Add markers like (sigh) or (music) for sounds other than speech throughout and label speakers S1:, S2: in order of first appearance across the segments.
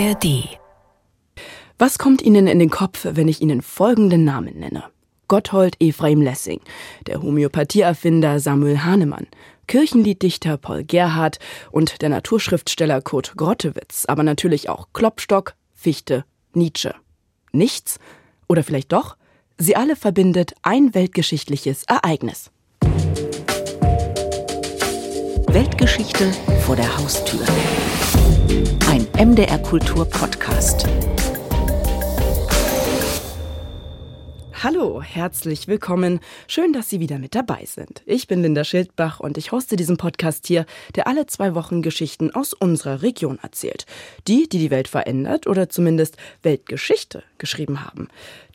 S1: ARD. Was kommt Ihnen in den Kopf, wenn ich Ihnen folgenden Namen nenne? Gotthold Ephraim Lessing, der Homöopathieerfinder Samuel Hahnemann, Kirchenlieddichter Paul Gerhardt und der Naturschriftsteller Kurt Grottewitz, aber natürlich auch Klopstock, Fichte, Nietzsche. Nichts? Oder vielleicht doch? Sie alle verbindet ein weltgeschichtliches Ereignis.
S2: Weltgeschichte vor der Haustür. MDR Kultur Podcast.
S1: Hallo, herzlich willkommen. Schön, dass Sie wieder mit dabei sind. Ich bin Linda Schildbach und ich hoste diesen Podcast hier, der alle zwei Wochen Geschichten aus unserer Region erzählt. Die, die die Welt verändert oder zumindest Weltgeschichte geschrieben haben.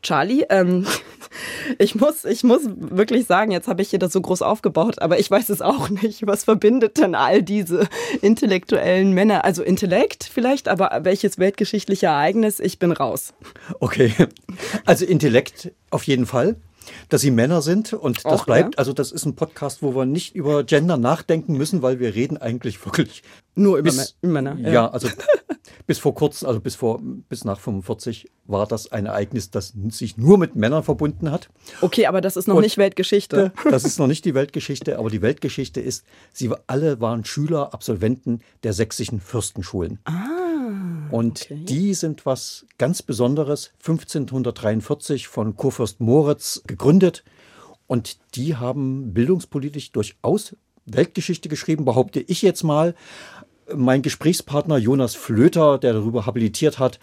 S1: Charlie, ähm, (laughs) ich muss, ich muss wirklich sagen, jetzt habe ich hier das so groß aufgebaut, aber ich weiß es auch nicht. Was verbindet denn all diese intellektuellen Männer? Also Intellekt vielleicht, aber welches weltgeschichtliche Ereignis? Ich bin raus.
S3: Okay, also Intellekt auf jeden Fall dass sie Männer sind und das
S1: Och,
S3: bleibt,
S1: ja.
S3: also das ist ein Podcast, wo wir nicht über Gender nachdenken müssen, weil wir reden eigentlich wirklich
S1: Nur über
S3: bis,
S1: Mä- Männer.
S3: Ja, also bis vor kurzem, also bis vor bis nach 45 war das ein Ereignis, das sich nur mit Männern verbunden hat.
S1: Okay, aber das ist noch
S3: Und-
S1: nicht Weltgeschichte. (laughs)
S3: Das ist noch nicht die Weltgeschichte, aber die Weltgeschichte ist, sie alle waren Schüler, Absolventen der sächsischen Fürstenschulen. Und
S1: okay.
S3: die sind was ganz Besonderes, 1543 von Kurfürst Moritz gegründet. Und die haben bildungspolitisch durchaus Weltgeschichte geschrieben, behaupte ich jetzt mal. Mein Gesprächspartner Jonas Flöter, der darüber habilitiert hat,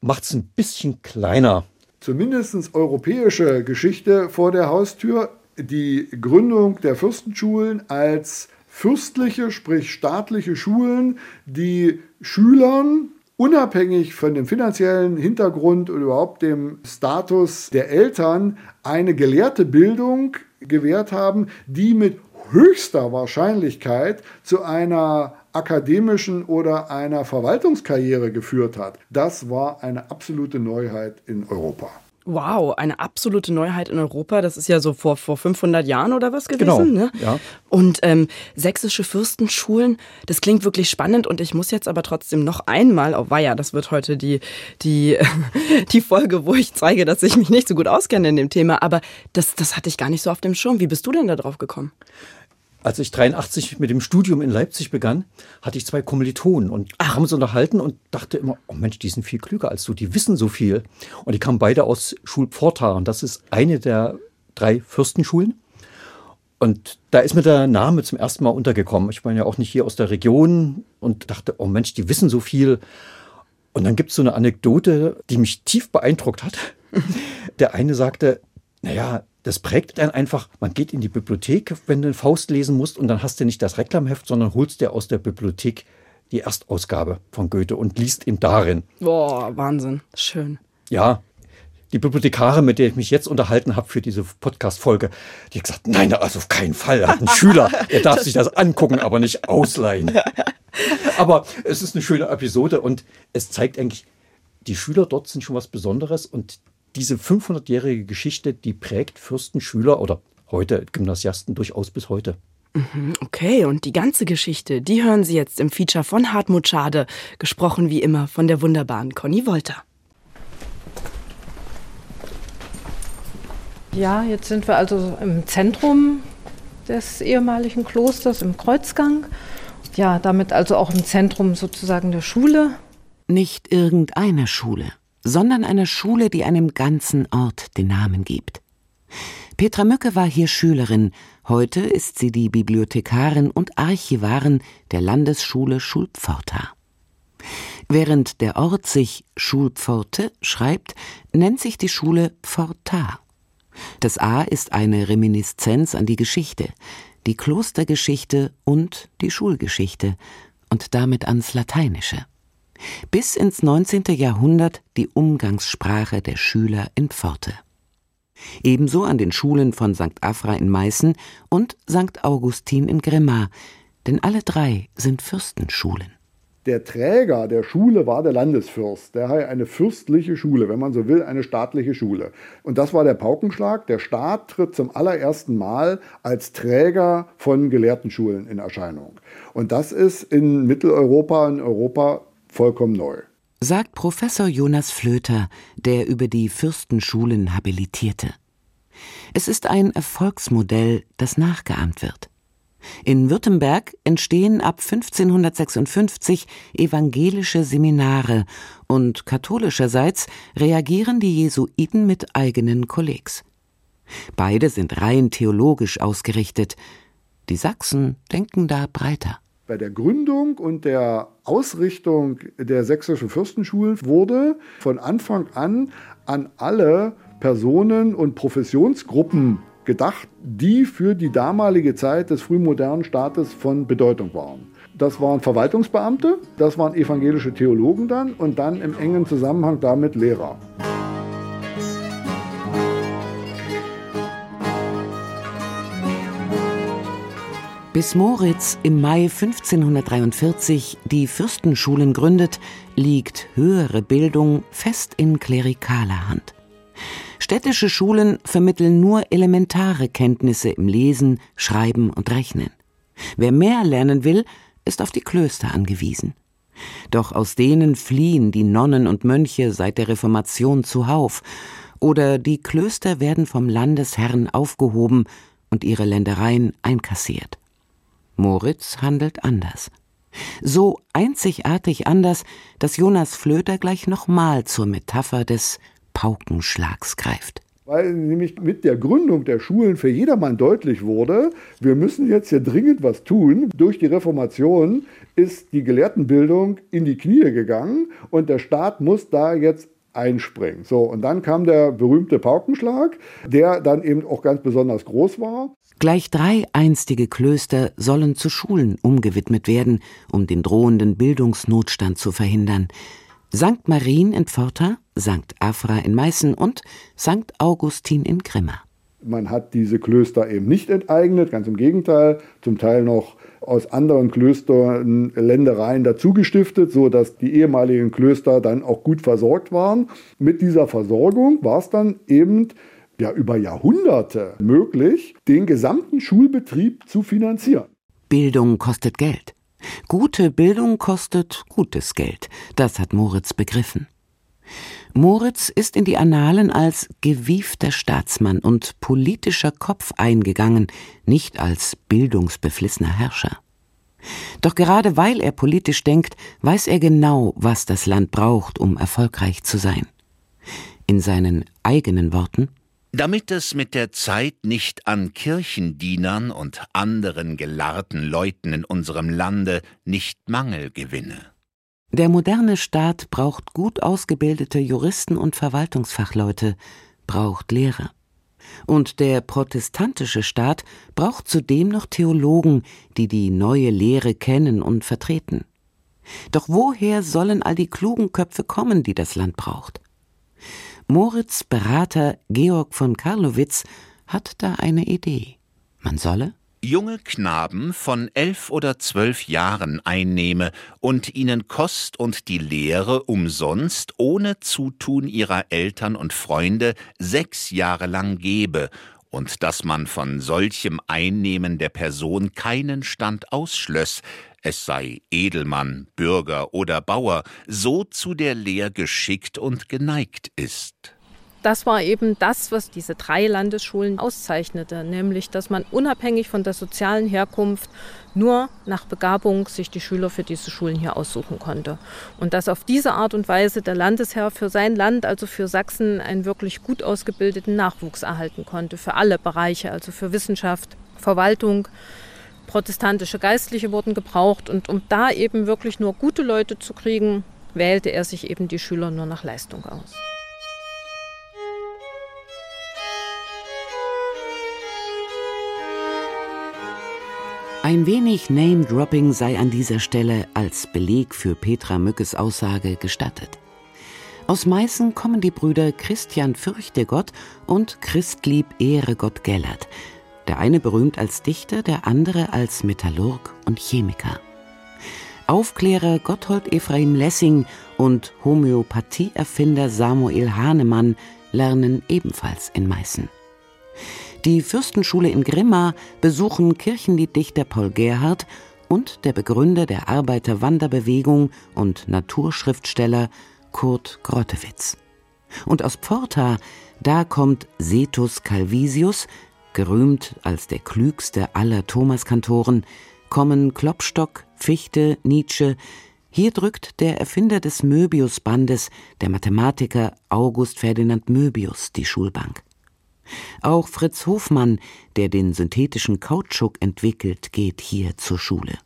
S3: macht es ein bisschen kleiner.
S4: zumindest europäische Geschichte vor der Haustür. Die Gründung der Fürstenschulen als fürstliche, sprich staatliche Schulen, die Schülern unabhängig von dem finanziellen Hintergrund und überhaupt dem Status der Eltern eine gelehrte Bildung gewährt haben, die mit höchster Wahrscheinlichkeit zu einer akademischen oder einer Verwaltungskarriere geführt hat. Das war eine absolute Neuheit in Europa.
S1: Wow, eine absolute Neuheit in Europa. Das ist ja so vor, vor 500 Jahren oder was gewesen.
S3: Genau,
S1: Ne?
S3: ja.
S1: Und ähm, sächsische Fürstenschulen, das klingt wirklich spannend. Und ich muss jetzt aber trotzdem noch einmal, oh weia, das wird heute die, die, (laughs) die Folge, wo ich zeige, dass ich mich nicht so gut auskenne in dem Thema. Aber das, das hatte ich gar nicht so auf dem Schirm. Wie bist du denn da drauf gekommen?
S3: Als ich 83 mit dem Studium in Leipzig begann, hatte ich zwei Kommilitonen und haben uns unterhalten und dachte immer, oh Mensch, die sind viel klüger als du, die wissen so viel. Und die kamen beide aus Schulpforta das ist eine der drei Fürstenschulen. Und da ist mir der Name zum ersten Mal untergekommen. Ich bin ja auch nicht hier aus der Region und dachte, oh Mensch, die wissen so viel. Und dann gibt es so eine Anekdote, die mich tief beeindruckt hat. (laughs) Der eine sagte, naja, das prägt einen einfach. Man geht in die Bibliothek, wenn du Faust lesen musst, und dann hast du nicht das Reklamheft, sondern holst dir aus der Bibliothek die Erstausgabe von Goethe und liest ihn darin.
S1: Boah, Wahnsinn. Schön.
S3: Ja, die Bibliothekare, mit der ich mich jetzt unterhalten habe für diese Podcast-Folge, die hat gesagt, nein, also auf keinen Fall. Hat einen Schüler, der darf sich das angucken, aber nicht ausleihen. (laughs) Aber es ist eine schöne Episode und es zeigt eigentlich, die Schüler dort sind schon was Besonderes und diese 500-jährige Geschichte, die prägt Fürstenschüler oder heute Gymnasiasten durchaus bis heute.
S1: Okay, und die ganze Geschichte, die hören Sie jetzt im Feature von Hartmut Schade, gesprochen wie immer von der wunderbaren Conny Wolter.
S5: Ja, jetzt sind wir also im Zentrum des ehemaligen Klosters, im Kreuzgang. Ja, damit also auch im Zentrum sozusagen der Schule.
S2: Nicht irgendeine Schule, sondern eine Schule, die einem ganzen Ort den Namen gibt. Petra Mücke war hier Schülerin, heute ist sie die Bibliothekarin und Archivarin der Landesschule Schulpforta. Während der Ort sich Schulpforte schreibt, nennt sich die Schule Pforta. Das A ist eine Reminiszenz an die Geschichte, die Klostergeschichte und die Schulgeschichte und damit ans Lateinische. Bis ins 19. Jahrhundert die Umgangssprache der Schüler in Pforte. Ebenso an den Schulen von St. Afra in Meißen und St. Augustin in Grimma, denn alle drei sind Fürstenschulen.
S4: Der Träger der Schule war der Landesfürst. Der hatte eine fürstliche Schule, wenn man so will, eine staatliche Schule. Und das war der Paukenschlag. Der Staat tritt zum allerersten Mal als Träger von Gelehrtenschulen in Erscheinung. Und das ist in Mitteleuropa und Europa vollkommen neu.
S2: sagt Professor Jonas Flöter, der über die Fürstenschulen habilitierte. Es ist ein Erfolgsmodell, das nachgeahmt wird. In Württemberg entstehen ab 1556 evangelische Seminare und katholischerseits reagieren die Jesuiten mit eigenen Kollegs. Beide sind rein theologisch ausgerichtet. Die Sachsen denken da breiter.
S4: Bei der Gründung und der Ausrichtung der sächsischen Fürstenschulen wurde von Anfang an an alle Personen und Professionsgruppen gedacht, die für die damalige Zeit des frühmodernen Staates von Bedeutung waren. Das waren Verwaltungsbeamte, das waren evangelische Theologen dann und dann im engen Zusammenhang damit Lehrer.
S2: Bis Moritz im Mai 1543 die Fürstenschulen gründet, liegt höhere Bildung fest in klerikaler Hand. Städtische Schulen vermitteln nur elementare Kenntnisse im Lesen, Schreiben und Rechnen. Wer mehr lernen will, ist auf die Klöster angewiesen. Doch aus denen fliehen die Nonnen und Mönche seit der Reformation zuhauf, oder die Klöster werden vom Landesherrn aufgehoben und ihre Ländereien einkassiert. Moritz handelt anders. So einzigartig anders, dass Jonas Flöter gleich nochmal zur Metapher des Paukenschlags greift.
S4: Weil nämlich mit der Gründung der Schulen für jedermann deutlich wurde, wir müssen jetzt hier dringend was tun. Durch die Reformation ist die Gelehrtenbildung in die Knie gegangen und der Staat muss da jetzt einspringen. So, und dann kam der berühmte Paukenschlag, der dann eben auch ganz besonders groß war.
S2: Gleich drei einstige Klöster sollen zu Schulen umgewidmet werden, um den drohenden Bildungsnotstand zu verhindern. St. Marien in Pforta, St. Afra in Meißen und St. Augustin in Grimma.
S4: Man hat diese Klöster eben nicht enteignet, ganz im Gegenteil, zum Teil noch aus anderen Klöstern Ländereien dazugestiftet, sodass die ehemaligen Klöster dann auch gut versorgt waren. Mit dieser Versorgung war es dann eben ja über Jahrhunderte möglich, den gesamten Schulbetrieb zu finanzieren.
S2: Bildung kostet Geld. Gute Bildung kostet gutes Geld, das hat Moritz begriffen. Moritz ist in die Annalen als gewiefter Staatsmann und politischer Kopf eingegangen, nicht als bildungsbeflissener Herrscher. Doch gerade weil er politisch denkt, weiß er genau, was das Land braucht, um erfolgreich zu sein. In seinen eigenen Worten
S6: damit es mit der Zeit nicht an Kirchendienern und anderen gelahrten Leuten in unserem Lande nicht Mangel gewinne.
S2: Der moderne Staat braucht gut ausgebildete Juristen und Verwaltungsfachleute, braucht Lehrer. Und der protestantische Staat braucht zudem noch Theologen, die die neue Lehre kennen und vertreten. Doch woher sollen all die klugen Köpfe kommen, die das Land braucht? Moritz Berater Georg von Karlowitz hat da eine Idee. Man solle
S6: junge Knaben von elf oder zwölf Jahren einnehme und ihnen Kost und die Lehre umsonst ohne Zutun ihrer Eltern und Freunde sechs Jahre lang gebe und dass man von solchem Einnehmen der Person keinen Stand ausschlöss, es sei Edelmann, Bürger oder Bauer, so zu der Lehr geschickt und geneigt ist.
S5: Das war eben das, was diese drei Landesschulen auszeichnete, nämlich dass man unabhängig von der sozialen Herkunft nur nach Begabung sich die Schüler für diese Schulen hier aussuchen konnte. Und dass auf diese Art und Weise der Landesherr für sein Land, also für Sachsen, einen wirklich gut ausgebildeten Nachwuchs erhalten konnte, für alle Bereiche, also für Wissenschaft, Verwaltung, protestantische Geistliche wurden gebraucht und um da eben wirklich nur gute Leute zu kriegen, wählte er sich eben die Schüler nur nach Leistung aus.
S2: Ein wenig Name-Dropping sei an dieser Stelle als Beleg für Petra Mückes Aussage gestattet. Aus Meißen kommen die Brüder Christian Fürchtegott und Christlieb Ehregott Gellert, der eine berühmt als Dichter, der andere als Metallurg und Chemiker. Aufklärer Gotthold Ephraim Lessing und Homöopathieerfinder Samuel Hahnemann lernen ebenfalls in Meißen. Die Fürstenschule in Grimma besuchen Kirchenlieddichter Paul Gerhardt und der Begründer der Arbeiterwanderbewegung und Naturschriftsteller Kurt Grottewitz. Und aus Pforta, da kommt Setus Calvisius, gerühmt als der klügste aller Thomaskantoren, kommen Klopstock, Fichte, Nietzsche, hier drückt der Erfinder des Möbius-Bandes, der Mathematiker August Ferdinand Möbius, die Schulbank. Auch Fritz Hofmann, der den synthetischen Kautschuk entwickelt, geht hier zur Schule.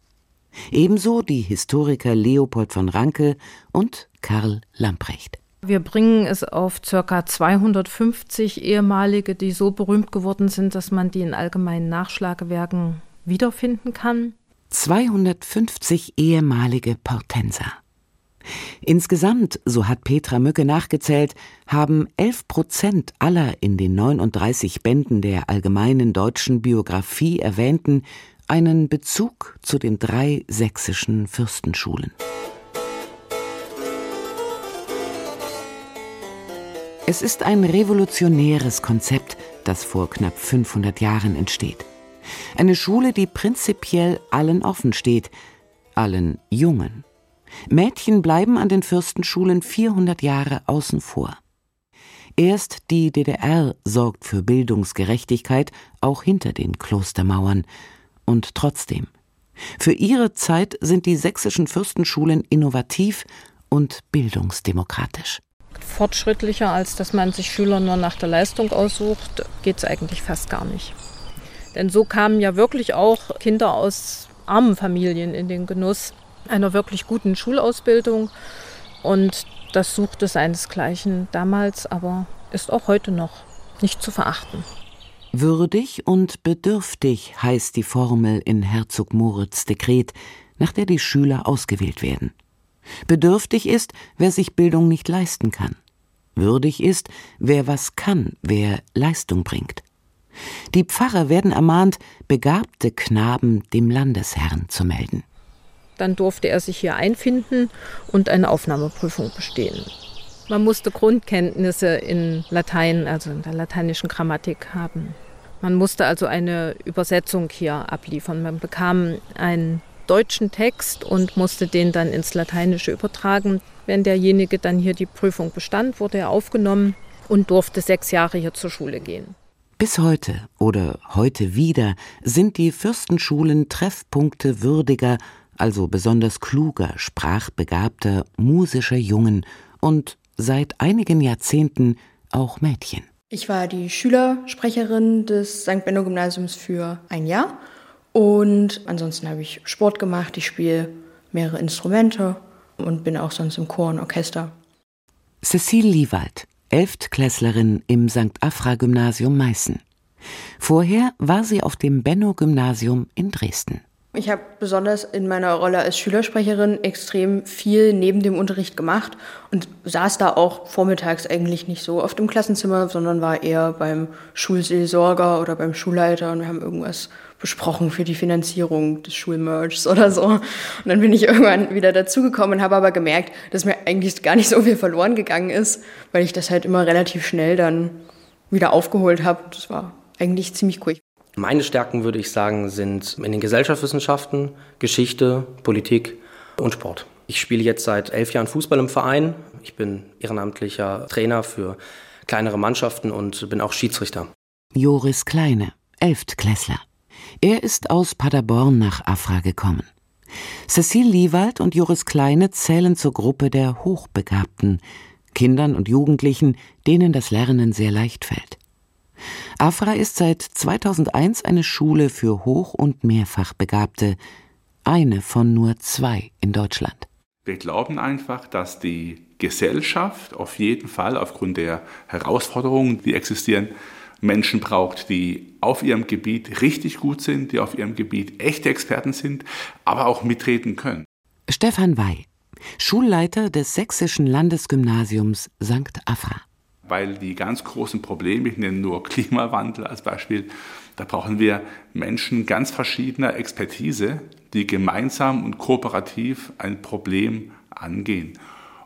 S2: Ebenso die Historiker Leopold von Ranke und Karl Lamprecht.
S5: Wir bringen es auf ca. 250 ehemalige, die so berühmt geworden sind, dass man die in allgemeinen Nachschlagewerken wiederfinden kann.
S2: 250 ehemalige Portenser. Insgesamt, so hat Petra Mücke nachgezählt, haben 11 Prozent aller in den 39 Bänden der allgemeinen deutschen Biografie erwähnten einen Bezug zu den drei sächsischen Fürstenschulen. Es ist ein revolutionäres Konzept, das vor knapp 500 Jahren entsteht. Eine Schule, die prinzipiell allen offen steht, allen Jungen. Mädchen bleiben an den Fürstenschulen 400 Jahre außen vor. Erst die DDR sorgt für Bildungsgerechtigkeit auch hinter den Klostermauern. Und trotzdem. Für ihre Zeit sind die sächsischen Fürstenschulen innovativ und bildungsdemokratisch.
S5: Fortschrittlicher, als dass man sich Schüler nur nach der Leistung aussucht, geht es eigentlich fast gar nicht. Denn so kamen ja wirklich auch Kinder aus armen Familien in den Genuss einer wirklich guten Schulausbildung. Und das suchte seinesgleichen damals, aber ist auch heute noch nicht zu verachten.
S2: Würdig und bedürftig heißt die Formel in Herzog Moritz Dekret, nach der die Schüler ausgewählt werden. Bedürftig ist, wer sich Bildung nicht leisten kann. Würdig ist, wer was kann, wer Leistung bringt. Die Pfarrer werden ermahnt, begabte Knaben dem Landesherrn zu melden.
S5: Dann durfte er sich hier einfinden und eine Aufnahmeprüfung bestehen. Man musste Grundkenntnisse in Latein, also in der lateinischen Grammatik haben. Man musste also eine Übersetzung hier abliefern. Man bekam einen deutschen Text und musste den dann ins Lateinische übertragen. Wenn derjenige dann hier die Prüfung bestand, wurde er aufgenommen und durfte sechs Jahre hier zur Schule gehen.
S2: Bis heute oder heute wieder sind die Fürstenschulen Treffpunkte würdiger, also besonders kluger, sprachbegabter, musischer Jungen und seit einigen Jahrzehnten auch Mädchen.
S7: Ich war die Schülersprecherin des St. Benno Gymnasiums für ein Jahr und ansonsten habe ich Sport gemacht, ich spiele mehrere Instrumente und bin auch sonst im Chor und Orchester.
S2: Cecile Liewald Elftklässlerin im St. Afra-Gymnasium Meißen. Vorher war sie auf dem Benno-Gymnasium in Dresden.
S7: Ich habe besonders in meiner Rolle als Schülersprecherin extrem viel neben dem Unterricht gemacht und saß da auch vormittags eigentlich nicht so oft im Klassenzimmer, sondern war eher beim Schulseelsorger oder beim Schulleiter und wir haben irgendwas besprochen für die Finanzierung des Schulmerchs oder so. Und dann bin ich (laughs) irgendwann wieder dazugekommen und habe aber gemerkt, dass mir eigentlich gar nicht so viel verloren gegangen ist, weil ich das halt immer relativ schnell dann wieder aufgeholt habe. Das war eigentlich ziemlich cool.
S8: Meine Stärken, würde ich sagen, sind in den Gesellschaftswissenschaften, Geschichte, Politik und Sport. Ich spiele jetzt seit elf Jahren Fußball im Verein. Ich bin ehrenamtlicher Trainer für kleinere Mannschaften und bin auch Schiedsrichter.
S2: Joris Kleine, Elftklässler. Er ist aus Paderborn nach Afra gekommen. Cecile Liewald und Joris Kleine zählen zur Gruppe der Hochbegabten, Kindern und Jugendlichen, denen das Lernen sehr leicht fällt. Afra ist seit 2001 eine Schule für Hoch- und Mehrfachbegabte, eine von nur zwei in Deutschland.
S9: Wir glauben einfach, dass die Gesellschaft auf jeden Fall aufgrund der Herausforderungen, die existieren, Menschen braucht, die auf ihrem Gebiet richtig gut sind, die auf ihrem Gebiet echte Experten sind, aber auch mitreden können.
S2: Stefan Wey, Schulleiter des Sächsischen Landesgymnasiums St. Afra.
S9: Weil die ganz großen Probleme, ich nenne nur Klimawandel als Beispiel, da brauchen wir Menschen ganz verschiedener Expertise, die gemeinsam und kooperativ ein Problem angehen.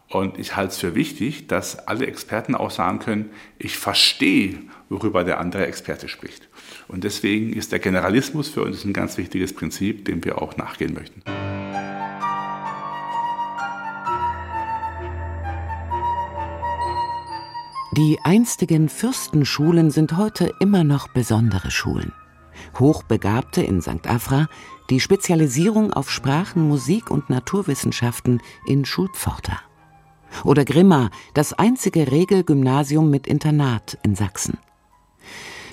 S9: Und ich halte es für wichtig, dass alle Experten auch sagen können, ich verstehe, worüber der andere Experte spricht. Und deswegen ist der Generalismus für uns ein ganz wichtiges Prinzip, dem wir auch nachgehen möchten.
S2: Die einstigen Fürstenschulen sind heute immer noch besondere Schulen. Hochbegabte in St. Afra, die Spezialisierung auf Sprachen, Musik und Naturwissenschaften in Schulpforta. Oder Grimma, das einzige Regelgymnasium mit Internat in Sachsen.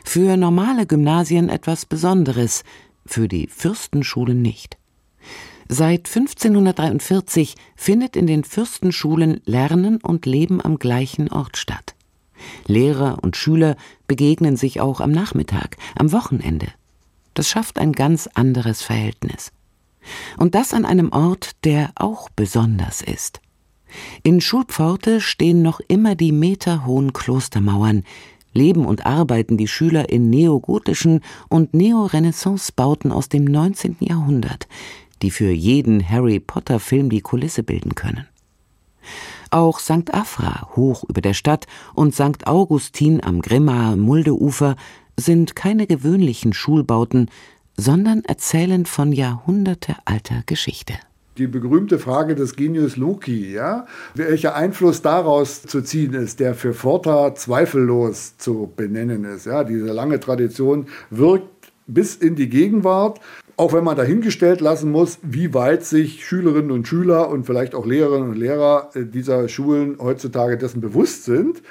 S2: Für normale Gymnasien etwas Besonderes, für die Fürstenschulen nicht. Seit 1543 findet in den Fürstenschulen Lernen und Leben am gleichen Ort statt. Lehrer und Schüler begegnen sich auch am Nachmittag, am Wochenende. Das schafft ein ganz anderes Verhältnis. Und das an einem Ort, der auch besonders ist. In Schulpforte stehen noch immer die meterhohen Klostermauern, leben und arbeiten die Schüler in neogotischen und Neorenaissance-Bauten aus dem 19. Jahrhundert, die für jeden Harry Potter-Film die Kulisse bilden können. Auch St. Afra, hoch über der Stadt, und St. Augustin am Grimmaer Muldeufer sind keine gewöhnlichen Schulbauten, sondern erzählen von jahrhundertealter Geschichte
S4: die berühmte Frage des Genius Loci, ja, welcher Einfluss daraus zu ziehen ist, der für Forta zweifellos zu benennen ist. Ja, diese lange Tradition wirkt bis in die Gegenwart, auch wenn man dahingestellt lassen muss, wie weit sich Schülerinnen und Schüler und vielleicht auch Lehrerinnen und Lehrer dieser Schulen heutzutage dessen bewusst sind.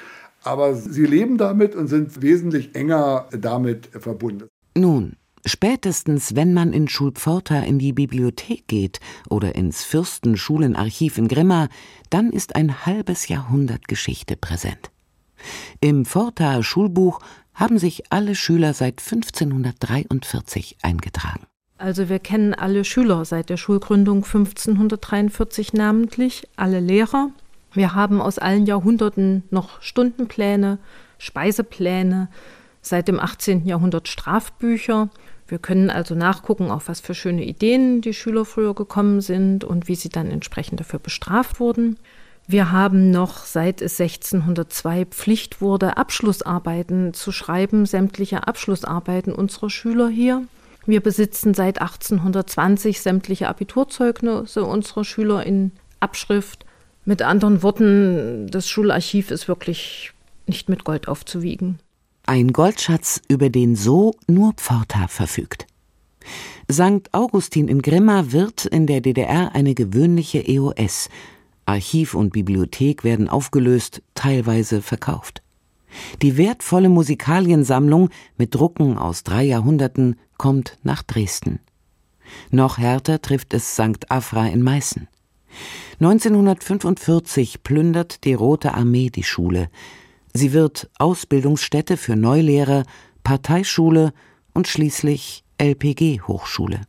S4: Aber sie leben damit und sind wesentlich enger damit verbunden.
S2: Nun, Spätestens, wenn man in Schulpforta in die Bibliothek geht oder ins Fürstenschulenarchiv in Grimma, dann ist ein halbes Jahrhundert Geschichte präsent. Im Pforta Schulbuch haben sich alle Schüler seit 1543 eingetragen.
S5: Also wir kennen alle Schüler seit der Schulgründung 1543 namentlich, alle Lehrer. Wir haben aus allen Jahrhunderten noch Stundenpläne, Speisepläne, seit dem 18. Jahrhundert Strafbücher wir können also nachgucken, auf was für schöne Ideen die Schüler früher gekommen sind und wie sie dann entsprechend dafür bestraft wurden. Wir haben noch seit es 1602 Pflicht wurde, Abschlussarbeiten zu schreiben, sämtliche Abschlussarbeiten unserer Schüler hier. Wir besitzen seit 1820 sämtliche Abiturzeugnisse unserer Schüler in Abschrift. Mit anderen Worten, das Schularchiv ist wirklich nicht mit Gold aufzuwiegen.
S2: Ein Goldschatz, über den so nur Pforta verfügt. St. Augustin in Grimma wird in der DDR eine gewöhnliche EOS. Archiv und Bibliothek werden aufgelöst, teilweise verkauft. Die wertvolle Musikaliensammlung mit Drucken aus drei Jahrhunderten kommt nach Dresden. Noch härter trifft es St. Afra in Meißen. 1945 plündert die Rote Armee die Schule. Sie wird Ausbildungsstätte für Neulehrer, Parteischule und schließlich LPG-Hochschule.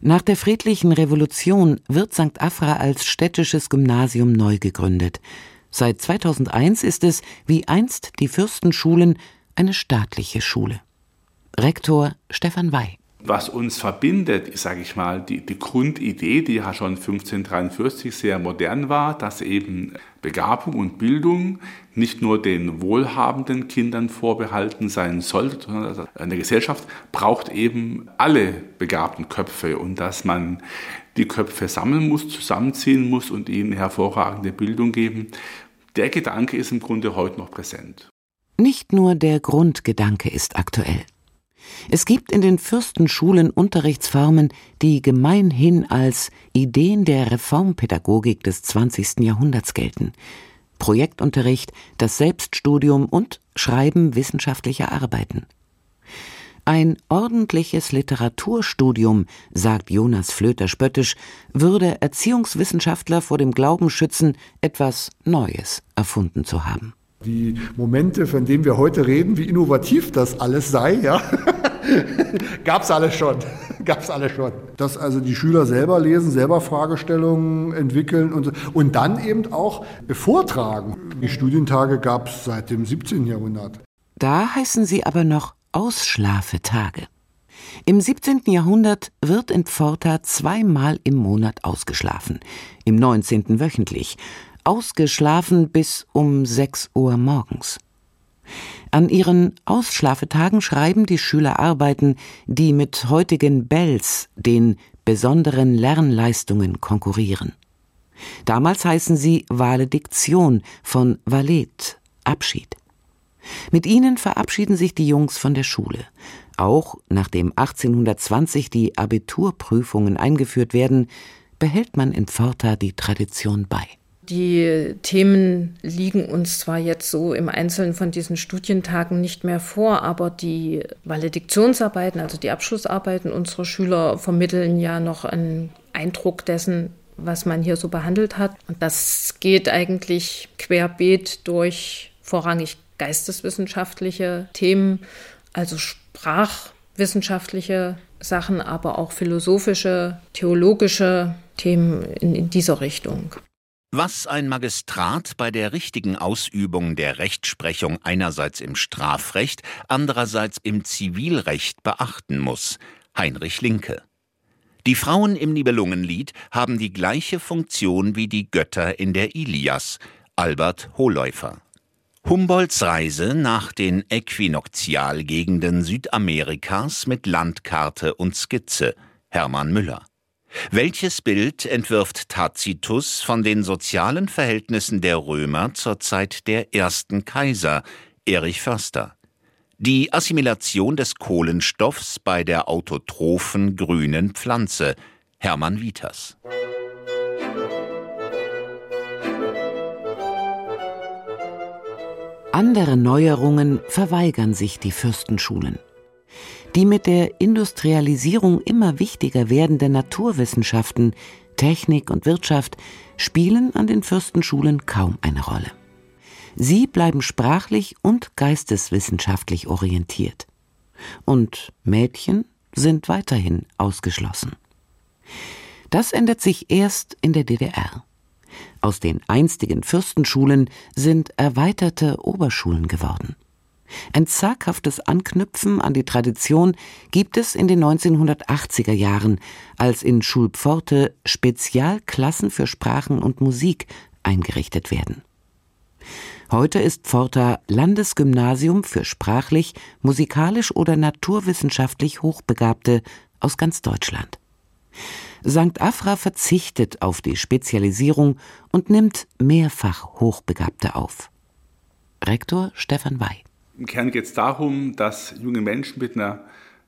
S2: Nach der friedlichen Revolution wird St. Afra als städtisches Gymnasium neu gegründet. Seit 2001 ist es, wie einst die Fürstenschulen, eine staatliche Schule. Rektor Stefan Wey
S9: was uns verbindet, sage ich mal, die, die Grundidee, die ja schon 1543 sehr modern war, dass eben Begabung und Bildung nicht nur den wohlhabenden Kindern vorbehalten sein sollte, sondern eine Gesellschaft braucht eben alle begabten Köpfe und dass man die Köpfe sammeln muss, zusammenziehen muss und ihnen hervorragende Bildung geben. Der Gedanke ist im Grunde heute noch präsent.
S2: Nicht nur der Grundgedanke ist aktuell. Es gibt in den Fürstenschulen Unterrichtsformen, die gemeinhin als Ideen der Reformpädagogik des 20. Jahrhunderts gelten. Projektunterricht, das Selbststudium und Schreiben wissenschaftlicher Arbeiten. Ein ordentliches Literaturstudium, sagt Jonas Flöter spöttisch, würde Erziehungswissenschaftler vor dem Glauben schützen, etwas Neues erfunden zu haben.
S4: Die Momente, von denen wir heute reden, wie innovativ das alles sei, ja, (laughs) gab es alles schon. (laughs) Gab's alles schon. Dass also die Schüler selber lesen, selber Fragestellungen entwickeln und, und dann eben auch vortragen. Die Studientage gab es seit dem 17. Jahrhundert.
S2: Da heißen sie aber noch Ausschlafetage. Im 17. Jahrhundert wird in Pforta zweimal im Monat ausgeschlafen, im 19. wöchentlich ausgeschlafen bis um sechs Uhr morgens. An ihren Ausschlafetagen schreiben die Schüler Arbeiten, die mit heutigen Bells, den besonderen Lernleistungen, konkurrieren. Damals heißen sie Valediktion von Valet, Abschied. Mit ihnen verabschieden sich die Jungs von der Schule. Auch nachdem 1820 die Abiturprüfungen eingeführt werden, behält man in Pforta die Tradition bei.
S5: Die Themen liegen uns zwar jetzt so im Einzelnen von diesen Studientagen nicht mehr vor, aber die Valediktionsarbeiten, also die Abschlussarbeiten unserer Schüler vermitteln ja noch einen Eindruck dessen, was man hier so behandelt hat. Und das geht eigentlich querbeet durch vorrangig geisteswissenschaftliche Themen, also sprachwissenschaftliche Sachen, aber auch philosophische, theologische Themen in, in dieser Richtung.
S6: Was ein Magistrat bei der richtigen Ausübung der Rechtsprechung einerseits im Strafrecht, andererseits im Zivilrecht beachten muss. Heinrich Linke. Die Frauen im Nibelungenlied haben die gleiche Funktion wie die Götter in der Ilias. Albert Hohläufer. Humboldts Reise nach den Äquinoktialgegenden Südamerikas mit Landkarte und Skizze. Hermann Müller. Welches Bild entwirft Tacitus von den sozialen Verhältnissen der Römer zur Zeit der ersten Kaiser? Erich Förster. Die Assimilation des Kohlenstoffs bei der autotrophen grünen Pflanze. Hermann Wieters.
S2: Andere Neuerungen verweigern sich die Fürstenschulen. Die mit der Industrialisierung immer wichtiger werdenden Naturwissenschaften, Technik und Wirtschaft spielen an den Fürstenschulen kaum eine Rolle. Sie bleiben sprachlich und geisteswissenschaftlich orientiert. Und Mädchen sind weiterhin ausgeschlossen. Das ändert sich erst in der DDR. Aus den einstigen Fürstenschulen sind erweiterte Oberschulen geworden. Ein zaghaftes Anknüpfen an die Tradition gibt es in den 1980er Jahren, als in Schulpforte Spezialklassen für Sprachen und Musik eingerichtet werden. Heute ist Pforta Landesgymnasium für sprachlich, musikalisch oder naturwissenschaftlich Hochbegabte aus ganz Deutschland. St. Afra verzichtet auf die Spezialisierung und nimmt mehrfach Hochbegabte auf. Rektor Stefan Wey.
S9: Im Kern geht es darum, dass junge Menschen mit einer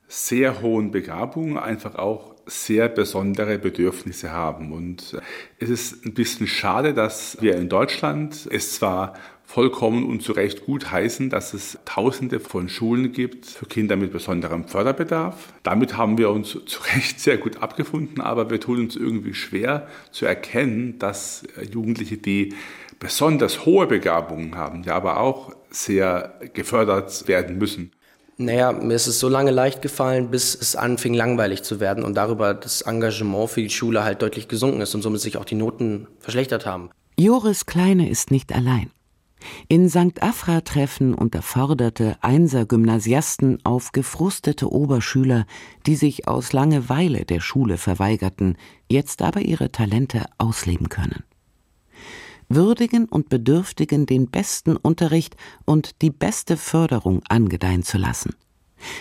S9: sehr hohen Begabung einfach auch sehr besondere Bedürfnisse haben. Und es ist ein bisschen schade, dass wir in Deutschland es zwar vollkommen und zu Recht gut heißen, dass es Tausende von Schulen gibt für Kinder mit besonderem Förderbedarf. Damit haben wir uns zu Recht sehr gut abgefunden, aber wir tun uns irgendwie schwer zu erkennen, dass Jugendliche, die besonders hohe Begabungen haben, ja aber auch sehr gefördert werden müssen.
S8: Naja, mir ist es so lange leicht gefallen, bis es anfing langweilig zu werden und darüber das Engagement für die Schule halt deutlich gesunken ist und somit sich auch die Noten verschlechtert haben.
S2: Joris Kleine ist nicht allein. In St. Afra treffen unterforderte Einser-Gymnasiasten auf gefrustete Oberschüler, die sich aus Langeweile der Schule verweigerten, jetzt aber ihre Talente ausleben können würdigen und Bedürftigen den besten Unterricht und die beste Förderung angedeihen zu lassen.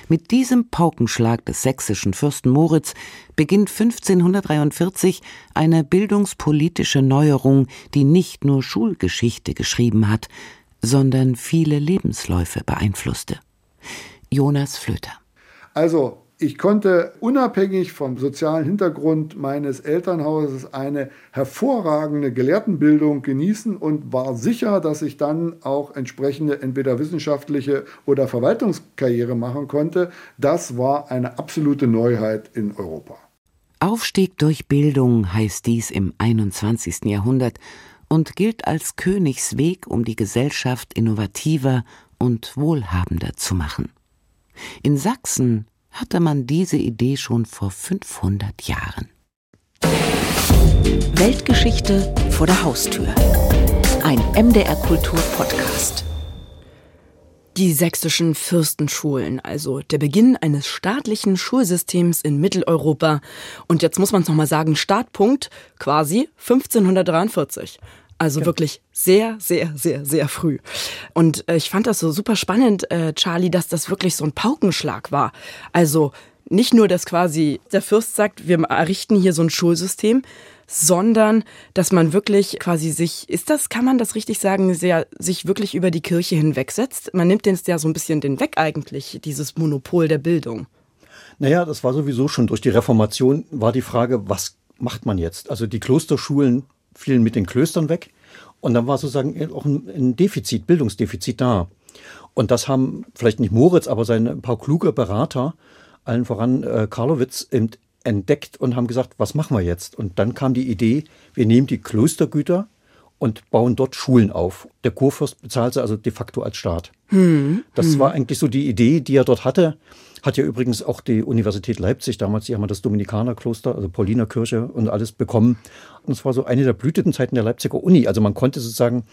S2: Mit diesem Paukenschlag des sächsischen Fürsten Moritz beginnt 1543 eine bildungspolitische Neuerung, die nicht nur Schulgeschichte geschrieben hat, sondern viele Lebensläufe beeinflusste. Jonas Flöter.
S4: Also ich konnte unabhängig vom sozialen Hintergrund meines Elternhauses eine hervorragende Gelehrtenbildung genießen und war sicher, dass ich dann auch entsprechende entweder wissenschaftliche oder Verwaltungskarriere machen konnte. Das war eine absolute Neuheit in Europa.
S2: Aufstieg durch Bildung heißt dies im 21. Jahrhundert und gilt als Königsweg, um die Gesellschaft innovativer und wohlhabender zu machen. In Sachsen hatte man diese Idee schon vor 500 Jahren.
S10: Weltgeschichte vor der Haustür. Ein MDR Kultur Podcast.
S1: Die sächsischen Fürstenschulen, also der Beginn eines staatlichen Schulsystems in Mitteleuropa. Und jetzt muss man es nochmal sagen, Startpunkt quasi 1543. Also genau. wirklich sehr, sehr, sehr, sehr früh. Und äh, ich fand das so super spannend, äh, Charlie, dass das wirklich so ein Paukenschlag war. Also nicht nur, dass quasi der Fürst sagt, wir errichten hier so ein Schulsystem, sondern dass man wirklich quasi sich, ist das, kann man das richtig sagen, sehr, sich wirklich über die Kirche hinwegsetzt? Man nimmt den ja so ein bisschen den weg eigentlich, dieses Monopol der Bildung.
S3: Naja, das war sowieso schon durch die Reformation, war die Frage, was macht man jetzt? Also die Klosterschulen fielen mit den Klöstern weg und dann war sozusagen auch ein Defizit, Bildungsdefizit da. Und das haben vielleicht nicht Moritz, aber seine ein paar kluge Berater, allen voran äh, Karlowitz, entdeckt und haben gesagt, was machen wir jetzt? Und dann kam die Idee, wir nehmen die Klostergüter und bauen dort Schulen auf. Der Kurfürst bezahlt sie also de facto als Staat. Hm. Das hm. war eigentlich so die Idee, die er dort hatte. Hat ja übrigens auch die Universität Leipzig damals, die haben das Dominikanerkloster, also Paulinerkirche und alles bekommen. Und es war so eine der Blütenzeiten der Leipziger Uni. Also man konnte sozusagen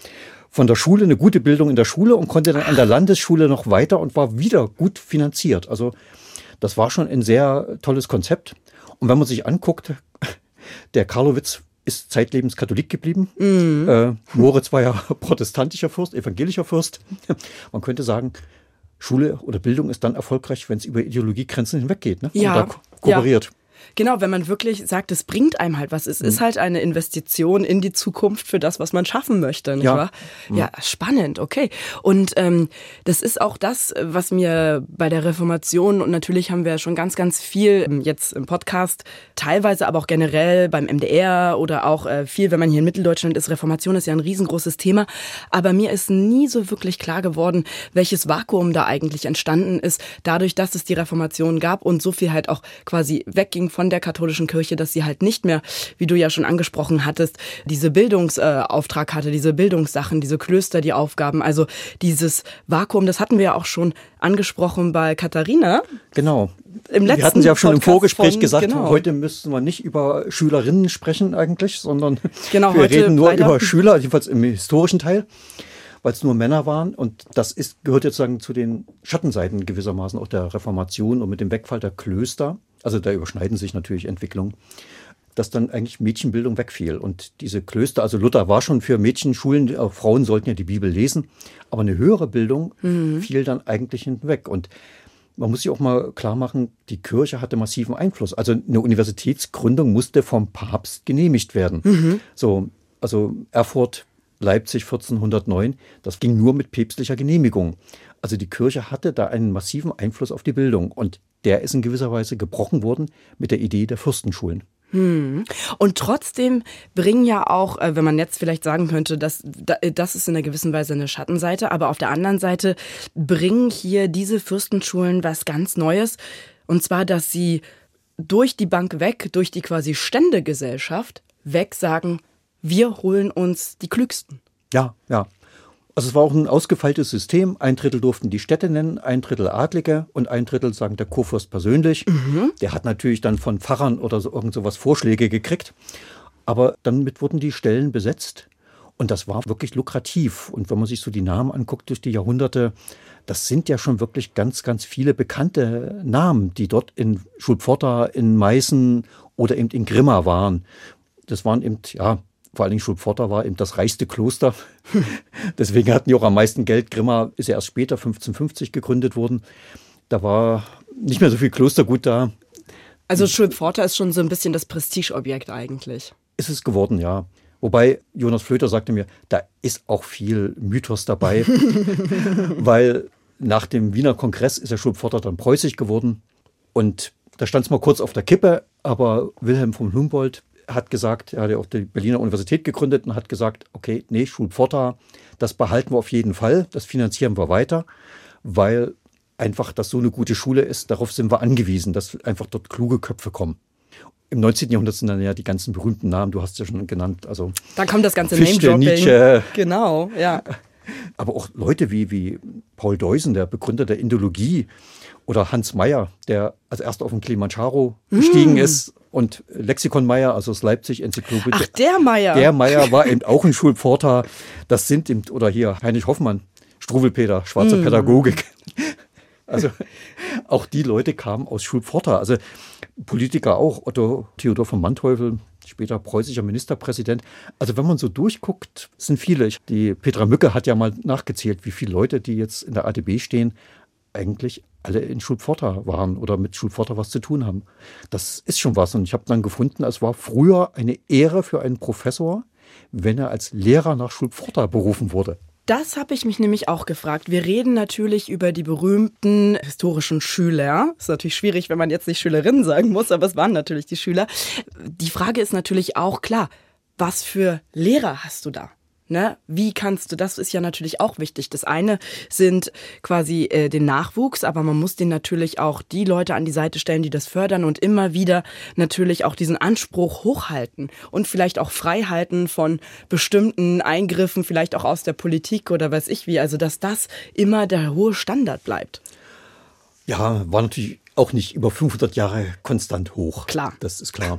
S3: von der Schule eine gute Bildung in der Schule und konnte dann an der Landesschule noch weiter und war wieder gut finanziert. Also das war schon ein sehr tolles Konzept. Und wenn man sich anguckt, (laughs) der Karlowitz ist zeitlebens Katholik geblieben. Mhm. Äh, Moritz war ja (laughs) protestantischer Fürst, evangelischer Fürst. (laughs) Man könnte sagen, Schule oder Bildung ist dann erfolgreich, wenn es über Ideologiegrenzen hinweggeht ne?
S1: ja,
S3: und da kooperiert. Ja.
S1: Genau, wenn man wirklich sagt, es bringt einem halt was. Es mhm. ist halt eine Investition in die Zukunft für das, was man schaffen möchte, nicht
S3: ja.
S1: wahr? Mhm. Ja, spannend, okay. Und ähm, das ist auch das, was mir bei der Reformation und natürlich haben wir schon ganz, ganz viel ähm, jetzt im Podcast, teilweise aber auch generell beim MDR oder auch äh, viel, wenn man hier in Mitteldeutschland ist. Reformation ist ja ein riesengroßes Thema. Aber mir ist nie so wirklich klar geworden, welches Vakuum da eigentlich entstanden ist, dadurch, dass es die Reformation gab und so viel halt auch quasi wegging von der katholischen Kirche, dass sie halt nicht mehr, wie du ja schon angesprochen hattest, diese Bildungsauftrag hatte, diese Bildungssachen, diese Klöster, die Aufgaben, also dieses Vakuum, das hatten wir ja auch schon angesprochen bei Katharina.
S3: Genau.
S1: Im letzten
S3: wir hatten ja auch schon
S1: Podcast
S3: im Vorgespräch
S1: von,
S3: gesagt,
S1: genau.
S3: heute müssten wir nicht über Schülerinnen sprechen eigentlich, sondern (laughs)
S1: Genau,
S3: wir reden nur
S1: leider-
S3: über Schüler, jedenfalls im historischen Teil, weil es nur Männer waren. Und das ist, gehört jetzt sagen zu den Schattenseiten gewissermaßen auch der Reformation und mit dem Wegfall der Klöster. Also da überschneiden sich natürlich Entwicklungen dass dann eigentlich Mädchenbildung wegfiel. Und diese Klöster, also Luther war schon für Mädchenschulen, auch Frauen sollten ja die Bibel lesen, aber eine höhere Bildung fiel dann eigentlich hinweg. Und man muss sich auch mal klar machen, die Kirche hatte massiven Einfluss. Also eine Universitätsgründung musste vom Papst genehmigt werden. So, also Erfurt, Leipzig 1409, das ging nur mit päpstlicher Genehmigung. Also die Kirche hatte da einen massiven Einfluss auf die Bildung und der ist in gewisser Weise gebrochen worden mit der Idee der Fürstenschulen.
S1: Und trotzdem bringen ja auch, äh, wenn man jetzt vielleicht sagen könnte, dass da- das ist in einer gewissen Weise eine Schattenseite, aber auf der anderen Seite bringen hier diese Fürstenschulen was ganz Neues. Und zwar, dass sie durch die Bank weg, durch die quasi Ständegesellschaft weg sagen, wir holen uns die Klügsten.
S3: Ja, ja. Also es war auch ein ausgefeiltes System. Ein Drittel durften die Städte nennen, ein Drittel Adlige und ein Drittel sagen der Kurfürst persönlich. Der hat natürlich dann von Pfarrern oder so irgend sowas Vorschläge gekriegt. Aber damit wurden die Stellen besetzt und das war wirklich lukrativ. Und wenn man sich so die Namen anguckt durch die Jahrhunderte, das sind ja schon wirklich ganz, ganz viele bekannte Namen, die dort in Schulpforta, in Meißen oder eben in Grimma waren. Das waren eben, ja, vor allen Dingen Schulpforta war eben das reichste Kloster. (laughs) Deswegen hatten die auch am meisten Geld. Grimma ist ja erst später, 1550, gegründet worden. Da war nicht mehr so viel Klostergut da.
S1: Also Schulpforta ist schon so ein bisschen das Prestigeobjekt eigentlich.
S3: Ist es geworden, ja. Wobei Jonas Flöter sagte mir, da ist auch viel Mythos dabei, (laughs) weil nach dem Wiener Kongress ist der Schulpforta dann preußisch geworden und da stand es mal kurz auf der Kippe, aber Wilhelm von Humboldt hat gesagt, er hat ja auch die Berliner Universität gegründet und hat gesagt, okay, nee, Schulpforta, das behalten wir auf jeden Fall, das finanzieren wir weiter, weil einfach das so eine gute Schule ist, darauf sind wir angewiesen, dass einfach dort kluge Köpfe kommen. Im 19. Jahrhundert sind dann ja die ganzen berühmten Namen, du hast ja schon genannt, also
S1: Da kommt das ganze
S3: Fichte. Nietzsche.
S1: Genau, ja.
S3: aber auch Leute wie, wie Paul Deusen, der Begründer der Indologie, oder Hans Meyer, der als erster auf den Kilimanjaro gestiegen ist, und Lexikon Meyer, also aus Leipzig, Enzyklopädie.
S1: Ach, der Meier.
S3: Der Meyer war eben auch ein Schulpforta. Das sind eben, oder hier Heinrich Hoffmann, Struwelpeter, schwarze
S1: Mhm.
S3: Pädagogik. (laughs) Also auch die Leute kamen aus Schulpforta. Also Politiker auch, Otto Theodor von Manteuffel, später preußischer Ministerpräsident. Also wenn man so durchguckt, sind viele. Die Petra Mücke hat ja mal nachgezählt, wie viele Leute, die jetzt in der ADB stehen, eigentlich alle in Schulpforta waren oder mit Schulpforta was zu tun haben. Das ist schon was. Und ich habe dann gefunden, es war früher eine Ehre für einen Professor, wenn er als Lehrer nach Schulpforta berufen wurde.
S1: Das habe ich mich nämlich auch gefragt. Wir reden natürlich über die berühmten historischen Schüler. Ist natürlich schwierig, wenn man jetzt nicht Schülerinnen sagen muss, aber es waren natürlich die Schüler. Die Frage ist natürlich auch klar, was für Lehrer hast du da? Ne? Wie kannst du, das ist ja natürlich auch wichtig. Das eine sind quasi äh, den Nachwuchs, aber man muss den natürlich auch die Leute an die Seite stellen, die das fördern und immer wieder natürlich auch diesen Anspruch hochhalten und vielleicht auch frei halten von bestimmten Eingriffen, vielleicht auch aus der Politik oder weiß ich wie. Also, dass das immer der hohe Standard bleibt.
S3: Ja, war natürlich auch nicht über 500 Jahre konstant hoch.
S1: Klar.
S3: Das ist klar.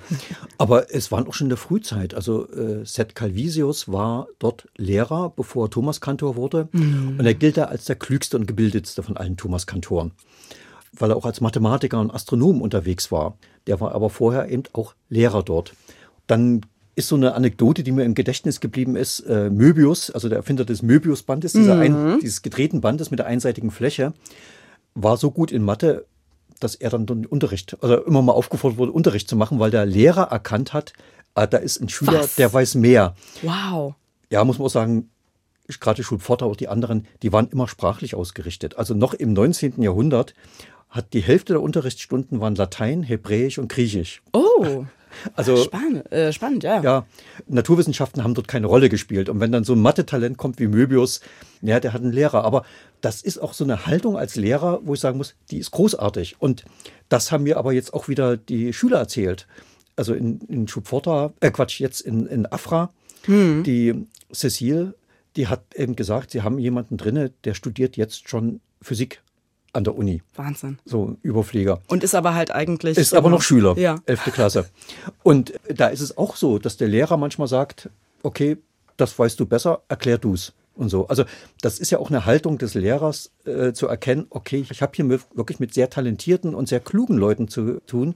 S3: Aber es waren auch schon in der Frühzeit. Also äh, Seth Calvisius war dort Lehrer, bevor er Thomas Kantor wurde. Mhm. Und er gilt da als der klügste und gebildetste von allen Thomas Kantoren. Weil er auch als Mathematiker und Astronom unterwegs war. Der war aber vorher eben auch Lehrer dort. Dann ist so eine Anekdote, die mir im Gedächtnis geblieben ist. Äh, Möbius, also der Erfinder des Möbius-Bandes, mhm. dieses gedrehten Bandes mit der einseitigen Fläche, war so gut in Mathe, dass er dann den Unterricht, also immer mal aufgefordert wurde, Unterricht zu machen, weil der Lehrer erkannt hat, ah, da ist ein Schüler, Was? der weiß mehr.
S1: Wow.
S3: Ja, muss man auch sagen, gerade Schulpforter, auch die anderen, die waren immer sprachlich ausgerichtet. Also noch im 19. Jahrhundert hat die Hälfte der Unterrichtsstunden waren Latein, Hebräisch und Griechisch.
S1: Oh. Also spannend, äh, spannend, ja.
S3: Ja, Naturwissenschaften haben dort keine Rolle gespielt. Und wenn dann so ein Mathe-Talent kommt wie Möbius, ja, der hat einen Lehrer. Aber das ist auch so eine Haltung als Lehrer, wo ich sagen muss, die ist großartig. Und das haben mir aber jetzt auch wieder die Schüler erzählt. Also in, in Schubforta, äh Quatsch, jetzt in, in Afra, hm. die Cecile, die hat eben gesagt, sie haben jemanden drinne, der studiert jetzt schon Physik an der Uni.
S1: Wahnsinn.
S3: So Überflieger.
S1: Und ist aber halt eigentlich.
S3: Ist aber noch Schüler. Ja. Elfte Klasse. Und da ist es auch so, dass der Lehrer manchmal sagt, okay, das weißt du besser, erklär du es. Und so. Also das ist ja auch eine Haltung des Lehrers äh, zu erkennen, okay, ich habe hier mit, wirklich mit sehr talentierten und sehr klugen Leuten zu tun.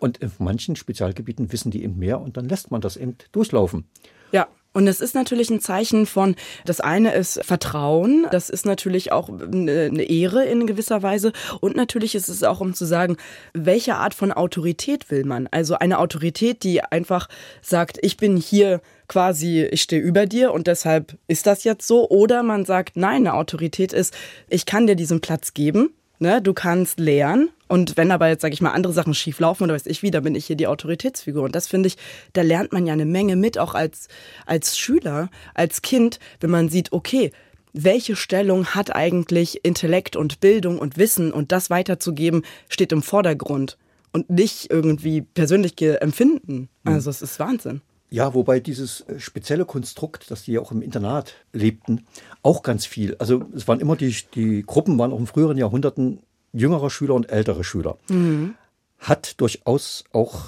S3: Und in manchen Spezialgebieten wissen die eben mehr und dann lässt man das eben durchlaufen.
S1: Ja, und es ist natürlich ein Zeichen von, das eine ist Vertrauen, das ist natürlich auch eine Ehre in gewisser Weise und natürlich ist es auch, um zu sagen, welche Art von Autorität will man? Also eine Autorität, die einfach sagt, ich bin hier quasi, ich stehe über dir und deshalb ist das jetzt so. Oder man sagt, nein, eine Autorität ist, ich kann dir diesen Platz geben, Ne, du kannst lehren und wenn aber jetzt, sage ich mal, andere Sachen schief laufen oder weiß ich wie, dann bin ich hier die Autoritätsfigur. Und das finde ich, da lernt man ja eine Menge mit, auch als, als Schüler, als Kind, wenn man sieht, okay, welche Stellung hat eigentlich Intellekt und Bildung und Wissen und das weiterzugeben, steht im Vordergrund und nicht irgendwie persönliche Empfinden. Mhm. Also es ist Wahnsinn.
S3: Ja, wobei dieses äh, spezielle Konstrukt, dass die auch im Internat lebten, auch ganz viel. Also es waren immer die, die Gruppen waren auch in früheren Jahrhunderten jüngere Schüler und ältere Schüler. Mhm. Hat durchaus auch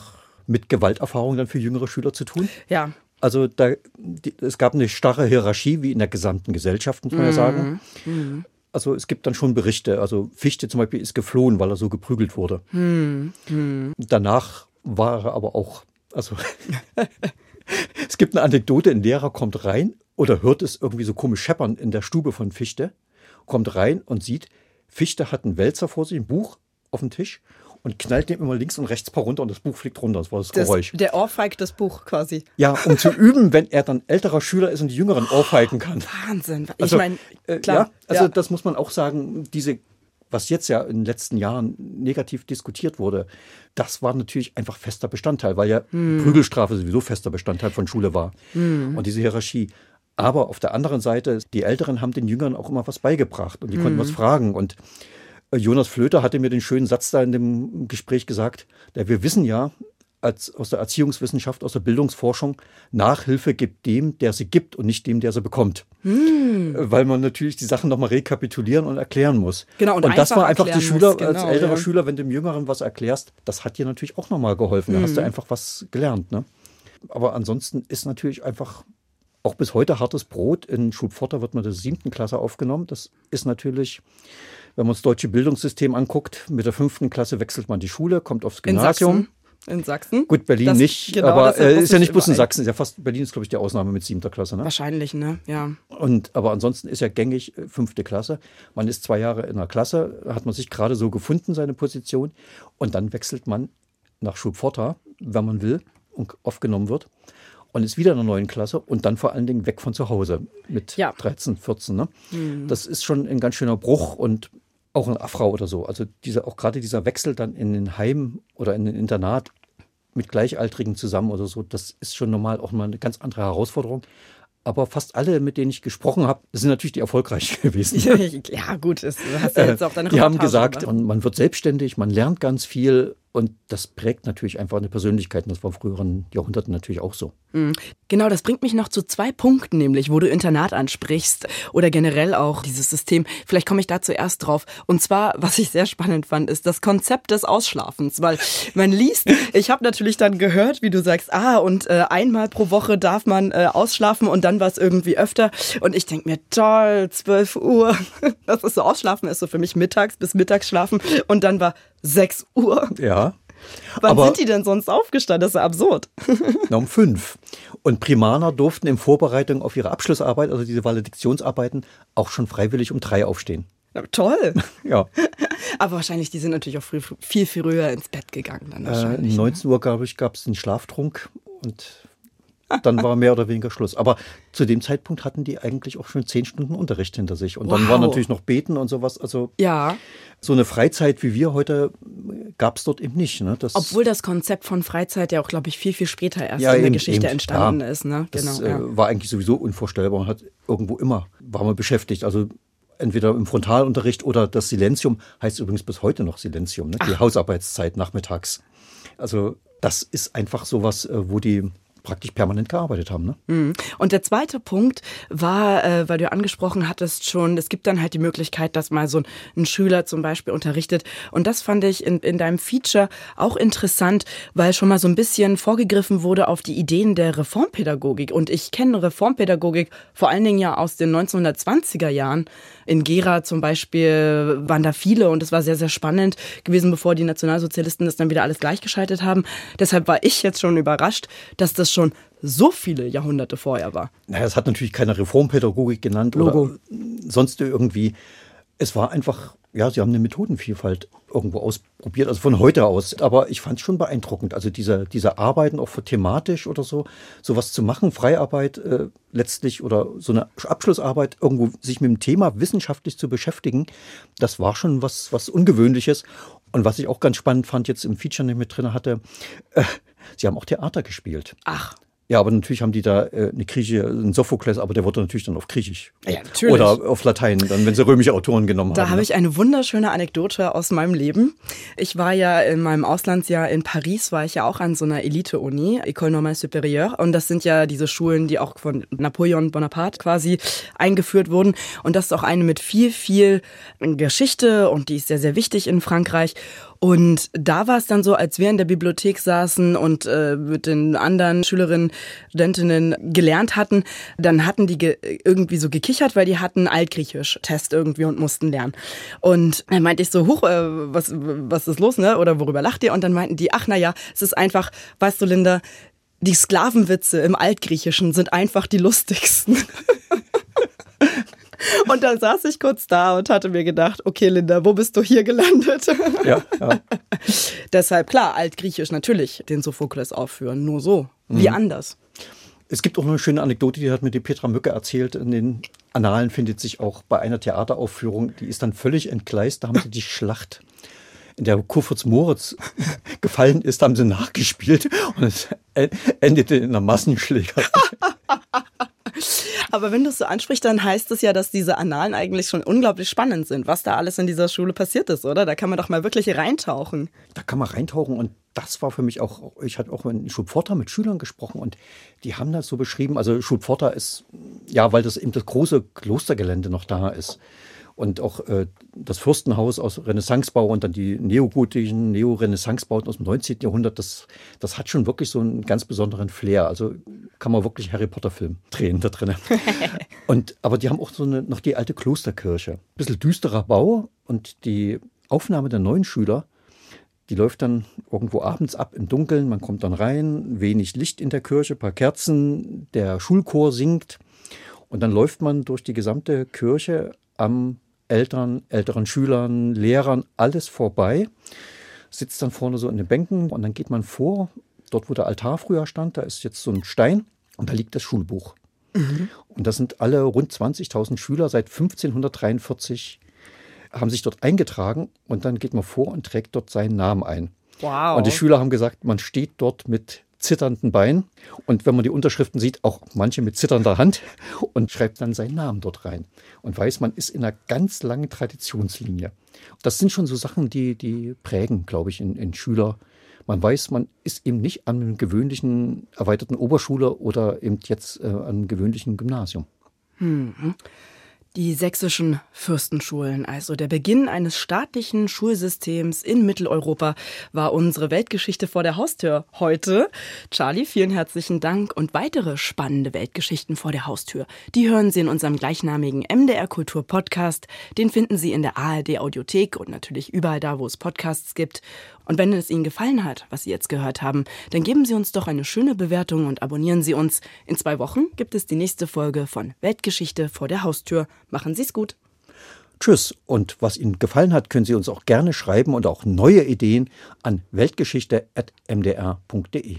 S3: mit Gewalterfahrung dann für jüngere Schüler zu tun.
S1: Ja.
S3: Also da, die, es gab eine starre Hierarchie, wie in der gesamten Gesellschaft, muss man mhm. ja sagen. Mhm. Also es gibt dann schon Berichte. Also Fichte zum Beispiel ist geflohen, weil er so geprügelt wurde. Mhm. mhm. Danach war er aber auch, also (laughs) Es gibt eine Anekdote, ein Lehrer kommt rein oder hört es irgendwie so komisch scheppern in der Stube von Fichte, kommt rein und sieht, Fichte hat einen Wälzer vor sich, ein Buch auf dem Tisch und knallt dem immer links und rechts ein paar runter und das Buch fliegt runter. Das war das Geräusch.
S1: Das, der ohrfeigt das Buch quasi.
S3: Ja, um zu (laughs) üben, wenn er dann älterer Schüler ist und die Jüngeren ohrfeigen kann.
S1: Wahnsinn. Ich
S3: also,
S1: meine,
S3: äh, klar. Ja, also ja. das muss man auch sagen, diese was jetzt ja in den letzten Jahren negativ diskutiert wurde, das war natürlich einfach fester Bestandteil, weil ja hm. Prügelstrafe sowieso fester Bestandteil von Schule war. Hm. Und diese Hierarchie. Aber auf der anderen Seite, die Älteren haben den Jüngern auch immer was beigebracht und die hm. konnten was fragen. Und äh, Jonas Flöter hatte mir den schönen Satz da in dem Gespräch gesagt, der wir wissen ja, als, aus der Erziehungswissenschaft, aus der Bildungsforschung, Nachhilfe gibt dem, der sie gibt und nicht dem, der sie bekommt. Hm. Weil man natürlich die Sachen nochmal rekapitulieren und erklären muss.
S1: Genau, und,
S3: und das war einfach die Schüler, genau, als älterer ja. Schüler, wenn du dem Jüngeren was erklärst, das hat dir natürlich auch nochmal geholfen. Hm. Da hast du hm. einfach was gelernt. Ne? Aber ansonsten ist natürlich einfach auch bis heute hartes Brot. In Schulpforta wird man der siebten Klasse aufgenommen. Das ist natürlich, wenn man das deutsche Bildungssystem anguckt, mit der fünften Klasse wechselt man die Schule, kommt aufs Gymnasium.
S1: in Sachsen.
S3: Gut, Berlin
S1: Das-
S3: nicht,
S1: genau,
S3: aber äh, ist ja
S1: ich
S3: nicht bloß in. Sachsen, ist ja fast, Berlin ist, glaube ich, die Ausnahme mit siebter Klasse. Ne?
S1: Wahrscheinlich, ne? Ja.
S3: Und, aber ansonsten ist ja gängig äh, fünfte Klasse. Man ist zwei Jahre in einer Klasse, hat man sich gerade so gefunden, seine Position. Und dann wechselt man nach Schulpforta, wenn man will und aufgenommen wird. Und ist wieder in einer neuen Klasse und dann vor allen Dingen weg von zu Hause mit
S1: Ja.
S3: 13, 14. Ne? Das ist schon ein ganz schöner Bruch und auch ein Affrau oder so. Also diese, auch gerade dieser Wechsel dann in den Heim oder in den Internat mit Gleichaltrigen zusammen oder so, das ist schon normal auch mal eine ganz andere Herausforderung. Aber fast alle, mit denen ich gesprochen habe, sind natürlich die erfolgreich (laughs) gewesen.
S1: ja, gut, das, du hast ja jetzt auch deine
S3: die haben gesagt, und man wird selbstständig, man lernt ganz viel und das prägt natürlich einfach eine Persönlichkeit. Und das war in früheren Jahrhunderten natürlich auch so.
S1: Genau, das bringt mich noch zu zwei Punkten, nämlich wo du Internat ansprichst oder generell auch dieses System. Vielleicht komme ich da zuerst drauf. Und zwar, was ich sehr spannend fand, ist das Konzept des Ausschlafens, weil man liest, (laughs) ich habe natürlich dann gehört, wie du sagst, ah, und äh, einmal pro Woche darf man äh, ausschlafen und dann war es irgendwie öfter. Und ich denke mir, toll, 12 Uhr, (laughs) das ist so Ausschlafen, ist so für mich mittags bis Mittagsschlafen und dann war 6 Uhr.
S3: Ja.
S1: Wann
S3: Aber-
S1: sind die denn sonst aufgestanden? Das ist ja absurd.
S3: Na, um fünf. Und Primaner durften in Vorbereitung auf ihre Abschlussarbeit, also diese Valediktionsarbeiten, auch schon freiwillig um drei aufstehen.
S1: Na, toll.
S3: Ja. (laughs)
S1: Aber wahrscheinlich, die sind natürlich auch früh, viel früher ins Bett gegangen. Dann
S3: Äh,
S1: wahrscheinlich.
S3: 19 Uhr, glaube ich, gab es einen Schlaftrunk und dann war mehr oder weniger Schluss. Aber zu dem Zeitpunkt hatten die eigentlich auch schon zehn Stunden Unterricht hinter sich. Und dann
S1: Wow.
S3: war natürlich noch Beten und sowas. Also
S1: ja,
S3: so eine Freizeit wie wir heute gab es dort eben nicht. Ne? Das,
S1: obwohl das Konzept von Freizeit ja auch, glaube ich, viel, viel später erst
S3: Ja,
S1: in der
S3: eben,
S1: Geschichte
S3: eben.
S1: entstanden
S3: Ja.
S1: ist. Ne?
S3: Das
S1: Genau.
S3: äh,
S1: ja.
S3: war eigentlich sowieso unvorstellbar. Man hat irgendwo immer, war man beschäftigt. Also entweder im Frontalunterricht oder das Silenzium, heißt übrigens bis heute noch Silenzium, ne? die Hausarbeitszeit nachmittags. Also das ist einfach sowas, äh, wo die praktisch permanent gearbeitet haben. Ne?
S1: Mhm. Und der zweite Punkt war, äh, weil du angesprochen hattest schon, es gibt dann halt die Möglichkeit, dass mal so ein, ein Schüler zum Beispiel unterrichtet. Und das fand ich in, in deinem Feature auch interessant, weil schon mal so ein bisschen vorgegriffen wurde auf die Ideen der Reformpädagogik. Und ich kenne Reformpädagogik vor allen Dingen ja aus den 1920er Jahren. In Gera zum Beispiel waren da viele und es war sehr, sehr spannend gewesen, bevor die Nationalsozialisten das dann wieder alles gleichgeschaltet haben. Deshalb war ich jetzt schon überrascht, dass das schon so viele Jahrhunderte vorher war.
S3: Naja, es hat natürlich keine Reformpädagogik genannt
S1: Logo.
S3: oder sonst irgendwie. Es war einfach, ja, sie haben eine Methodenvielfalt irgendwo ausprobiert, also von heute aus. Aber ich fand es schon beeindruckend. Also diese, diese Arbeiten auch für thematisch oder so, sowas zu machen, Freiarbeit äh, letztlich oder so eine Abschlussarbeit, irgendwo sich mit dem Thema wissenschaftlich zu beschäftigen, das war schon was, was Ungewöhnliches. Und was ich auch ganz spannend fand, jetzt im Feature nicht mit drin hatte, äh, sie haben auch Theater gespielt.
S1: Ach,
S3: Ja, aber natürlich haben die da äh, eine griechische, einen Sophokles, aber der wurde natürlich dann auf Griechisch.
S1: Ja, natürlich.
S3: Oder auf Latein, dann, wenn sie römische Autoren genommen
S1: Da
S3: haben.
S1: habe
S3: ne?
S1: ich eine wunderschöne Anekdote aus meinem Leben. Ich war ja in meinem Auslandsjahr in Paris, war ich ja auch an so einer Elite-Uni, École Normale Supérieure. Und das sind ja diese Schulen, die auch von Napoleon Bonaparte quasi eingeführt wurden. Und das ist auch eine mit viel, viel Geschichte und die ist sehr, sehr wichtig in Frankreich. Und da war es dann so, als wir in der Bibliothek saßen und äh, mit den anderen Schülerinnen, Studentinnen gelernt hatten, dann hatten die ge irgendwie so gekichert, weil die hatten Altgriechisch-Test irgendwie und mussten lernen. Und dann meinte ich so, huch, äh, was, was ist los, ne? Oder worüber lacht ihr? Und dann meinten die, ach na ja, es ist einfach, weißt du, Linda, die Sklavenwitze im Altgriechischen sind einfach die lustigsten. (laughs) (laughs) Und dann saß ich kurz da und hatte mir gedacht, okay, Linda, wo bist du hier gelandet? (laughs)
S3: Ja, ja. (laughs)
S1: Deshalb, klar, Altgriechisch natürlich den Sophokles aufführen, nur so. Wie anders.
S3: Es gibt auch noch eine schöne Anekdote, die hat mir die Petra Mücke erzählt. In den Annalen findet sich auch bei einer Theateraufführung, die ist dann völlig entgleist. Da haben sie die Schlacht, in der Kurfürst Moritz gefallen ist, haben sie nachgespielt und es en- endete in einer Massenschlägerei.
S1: Aber wenn du es so ansprichst, dann heißt es ja, dass diese Annalen eigentlich schon unglaublich spannend sind, was da alles in dieser Schule passiert ist, oder? Da kann man doch mal wirklich reintauchen.
S3: Da kann man reintauchen und das war für mich auch, ich hatte auch in Schulpforta mit Schülern gesprochen und die haben das so beschrieben, also Schulpforta ist, ja, weil das eben das große Klostergelände noch da ist und auch äh, das Fürstenhaus aus Renaissancebau und dann die neogotischen, Neo-Renaissancebauten aus dem 19. Jahrhundert, das, das hat schon wirklich so einen ganz besonderen Flair. Also kann man wirklich Harry Potter-Film drehen da drin. (laughs) und, aber die haben auch so eine, noch die alte Klosterkirche. Bisschen düsterer Bau und die Aufnahme der neuen Schüler, Die läuft dann irgendwo abends ab im Dunkeln. Man kommt dann rein, wenig Licht in der Kirche, paar Kerzen, der Schulchor singt. Und dann läuft man durch die gesamte Kirche am Eltern, älteren Schülern, Lehrern, alles vorbei. Sitzt dann vorne so in den Bänken und dann geht man vor, dort wo der Altar früher stand, da ist jetzt so ein Stein und da liegt das Schulbuch. Mhm. Und das sind alle rund 20.000 Schüler seit 1543 haben sich dort eingetragen und dann geht man vor und trägt dort seinen Namen ein. Wow. Und die Schüler haben gesagt, man steht dort mit zitternden Beinen und wenn man die Unterschriften sieht, auch manche mit zitternder Hand (laughs) und schreibt dann seinen Namen dort rein und weiß, man ist in einer ganz langen Traditionslinie. Das sind schon so Sachen, die, die prägen, glaube ich, in, in Schüler. Man weiß, man ist eben nicht an einem gewöhnlichen erweiterten Oberschule oder eben jetzt äh, an einem gewöhnlichen Gymnasium.
S1: Mhm. Die sächsischen Fürstenschulen, also der Beginn eines staatlichen Schulsystems in Mitteleuropa, war unsere Weltgeschichte vor der Haustür heute. Charlie, vielen herzlichen Dank und weitere spannende Weltgeschichten vor der Haustür. Die hören Sie in unserem gleichnamigen MDR Kultur Podcast. Den finden Sie in der ARD Audiothek und natürlich überall da, wo es Podcasts gibt. Und wenn es Ihnen gefallen hat, was Sie jetzt gehört haben, dann geben Sie uns doch eine schöne Bewertung und abonnieren Sie uns. In zwei Wochen gibt es die nächste Folge von Weltgeschichte vor der Haustür. Machen Sie es gut.
S3: Tschüss. Und was Ihnen gefallen hat, können Sie uns auch gerne schreiben und auch neue Ideen an weltgeschichte.mdr.de.